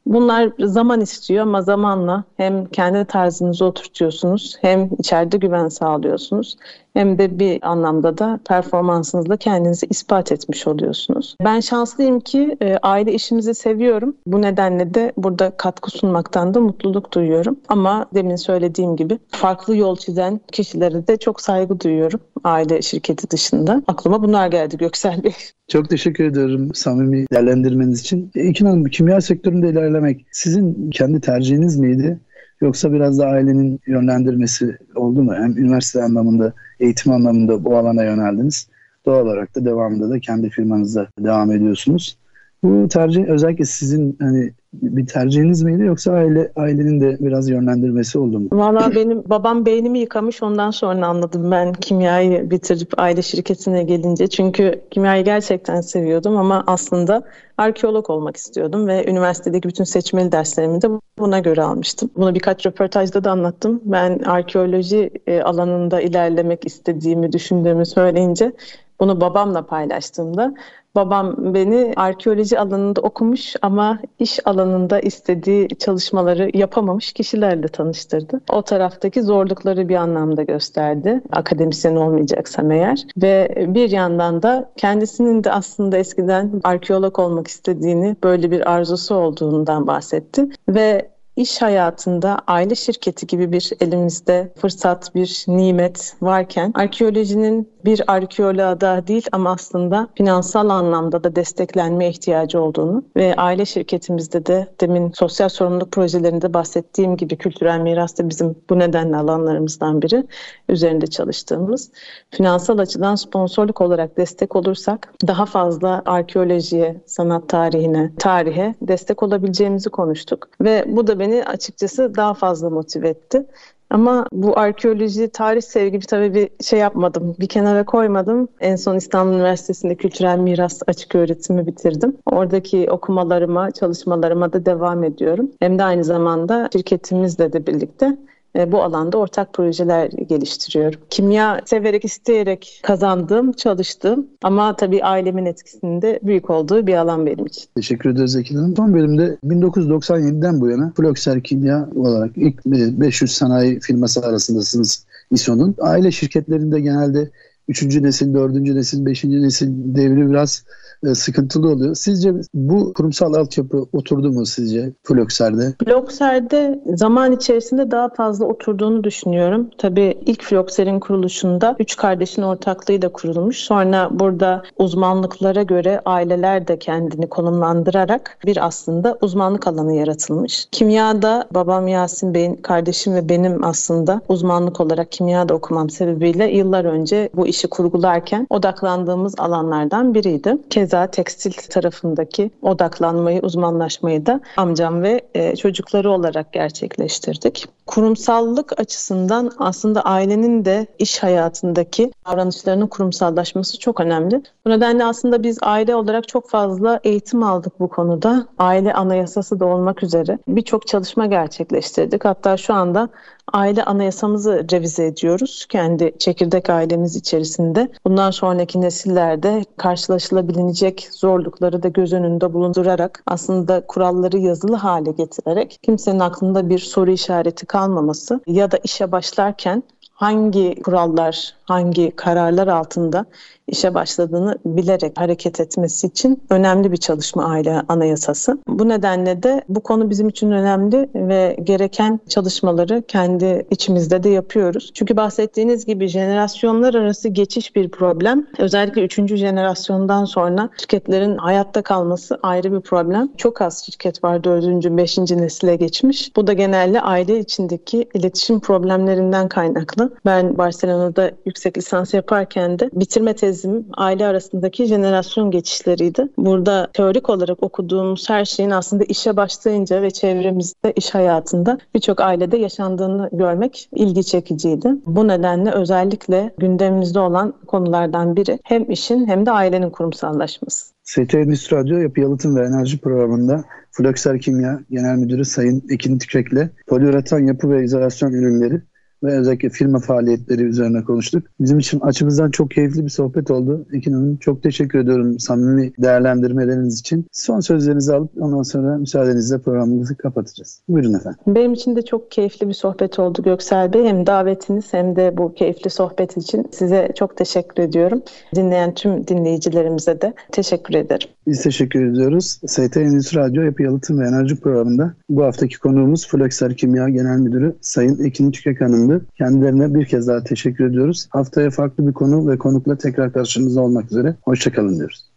Bunlar zaman istiyor ama zamanla hem kendi tarzınızı oturtuyorsunuz hem içeride güven sağlıyorsunuz hem de bir anlamda da performansınızla kendinizi ispat etmiş oluyorsunuz. Ben şanslıyım ki e, aile işimizi seviyorum. Bu nedenle de burada katkı sunmaktan da mutluluk duyuyorum. Ama demin söylediğim gibi farklı yol çizen kişilere de çok saygı duyuyorum aile şirketi dışında. Aklıma bunlar geldi Göksel Bey. Çok teşekkür ediyorum samimi değerlendirmeniz için. İkin Hanım kimya sektöründe ilerlemek sizin kendi tercihiniz miydi? Yoksa biraz da ailenin yönlendirmesi oldu mu? Hem üniversite anlamında, eğitim anlamında bu alana yöneldiniz. Doğal olarak da devamında da kendi firmanızda devam ediyorsunuz. Bu tercih özellikle sizin hani bir tercihiniz miydi yoksa aile ailenin de biraz yönlendirmesi oldu mu? Valla benim babam beynimi yıkamış ondan sonra anladım ben kimyayı bitirip aile şirketine gelince. Çünkü kimyayı gerçekten seviyordum ama aslında arkeolog olmak istiyordum ve üniversitedeki bütün seçmeli derslerimi de buna göre almıştım. Bunu birkaç röportajda da anlattım. Ben arkeoloji e, alanında ilerlemek istediğimi düşündüğümü söyleyince bunu babamla paylaştığımda Babam beni arkeoloji alanında okumuş ama iş alanında istediği çalışmaları yapamamış kişilerle tanıştırdı. O taraftaki zorlukları bir anlamda gösterdi. Akademisyen olmayacaksam eğer. Ve bir yandan da kendisinin de aslında eskiden arkeolog olmak istediğini, böyle bir arzusu olduğundan bahsetti. Ve iş hayatında aile şirketi gibi bir elimizde fırsat, bir nimet varken arkeolojinin bir arkeoloğa da değil ama aslında finansal anlamda da desteklenmeye ihtiyacı olduğunu ve aile şirketimizde de demin sosyal sorumluluk projelerinde bahsettiğim gibi kültürel miras da bizim bu nedenle alanlarımızdan biri üzerinde çalıştığımız. Finansal açıdan sponsorluk olarak destek olursak daha fazla arkeolojiye, sanat tarihine, tarihe destek olabileceğimizi konuştuk ve bu da beni açıkçası daha fazla motive etti. Ama bu arkeoloji, tarih sevgimi tabii bir şey yapmadım. Bir kenara koymadım. En son İstanbul Üniversitesi'nde kültürel miras açık öğretimi bitirdim. Oradaki okumalarıma, çalışmalarıma da devam ediyorum. Hem de aynı zamanda şirketimizle de birlikte bu alanda ortak projeler geliştiriyorum. Kimya severek, isteyerek kazandığım, çalıştığım ama tabii ailemin etkisinde büyük olduğu bir alan benim için. Teşekkür ederiz Ekin Hanım. Son bölümde 1997'den bu yana Flokser Kimya olarak ilk 500 sanayi firması arasındasınız İSO'nun. Aile şirketlerinde genelde 3. nesil, 4. nesil, 5. nesil devri biraz e, sıkıntılı oluyor. Sizce bu kurumsal altyapı oturdu mu sizce Flokser'de? Flokser'de zaman içerisinde daha fazla oturduğunu düşünüyorum. Tabii ilk Flokser'in kuruluşunda üç kardeşin ortaklığıyla kurulmuş. Sonra burada uzmanlıklara göre aileler de kendini konumlandırarak bir aslında uzmanlık alanı yaratılmış. Kimyada babam Yasin Bey'in kardeşim ve benim aslında uzmanlık olarak kimyada okumam sebebiyle yıllar önce bu işi kurgularken odaklandığımız alanlardan biriydi. Keza tekstil tarafındaki odaklanmayı, uzmanlaşmayı da amcam ve e, çocukları olarak gerçekleştirdik. Kurumsallık açısından aslında ailenin de iş hayatındaki davranışlarının kurumsallaşması çok önemli. Bu nedenle aslında biz aile olarak çok fazla eğitim aldık bu konuda. Aile anayasası da olmak üzere birçok çalışma gerçekleştirdik. Hatta şu anda aile anayasamızı revize ediyoruz. Kendi çekirdek ailemiz içerisinde. Bundan sonraki nesillerde karşılaşılabilecek zorlukları da göz önünde bulundurarak aslında kuralları yazılı hale getirerek kimsenin aklında bir soru işareti kalmaması ya da işe başlarken hangi kurallar, hangi kararlar altında işe başladığını bilerek hareket etmesi için önemli bir çalışma aile anayasası. Bu nedenle de bu konu bizim için önemli ve gereken çalışmaları kendi içimizde de yapıyoruz. Çünkü bahsettiğiniz gibi jenerasyonlar arası geçiş bir problem. Özellikle 3. jenerasyondan sonra şirketlerin hayatta kalması ayrı bir problem. Çok az şirket var 4. 5. nesile geçmiş. Bu da genelde aile içindeki iletişim problemlerinden kaynaklı. Ben Barcelona'da yüksek lisans yaparken de bitirme tezi tezim aile arasındaki jenerasyon geçişleriydi. Burada teorik olarak okuduğumuz her şeyin aslında işe başlayınca ve çevremizde iş hayatında birçok ailede yaşandığını görmek ilgi çekiciydi. Bu nedenle özellikle gündemimizde olan konulardan biri hem işin hem de ailenin kurumsallaşması. ST Endüstri Radyo Yapı Yalıtım ve Enerji programında Flökser Kimya Genel Müdürü Sayın Ekin Tükek'le poliüretan yapı ve izolasyon ürünleri ve özellikle firma faaliyetleri üzerine konuştuk. Bizim için açımızdan çok keyifli bir sohbet oldu. Ekin Hanım çok teşekkür ediyorum samimi değerlendirmeleriniz için. Son sözlerinizi alıp ondan sonra müsaadenizle programımızı kapatacağız. Buyurun efendim. Benim için de çok keyifli bir sohbet oldu Göksel Bey. Hem davetiniz hem de bu keyifli sohbet için size çok teşekkür ediyorum. Dinleyen tüm dinleyicilerimize de teşekkür ederim. Biz teşekkür ediyoruz. ST Endüstri Radyo Yapı Yalıtım ve Enerji programında bu haftaki konuğumuz Flexer Kimya Genel Müdürü Sayın Ekin Tükek Hanım'dı. Kendilerine bir kez daha teşekkür ediyoruz. Haftaya farklı bir konu ve konukla tekrar karşınızda olmak üzere. Hoşçakalın diyoruz.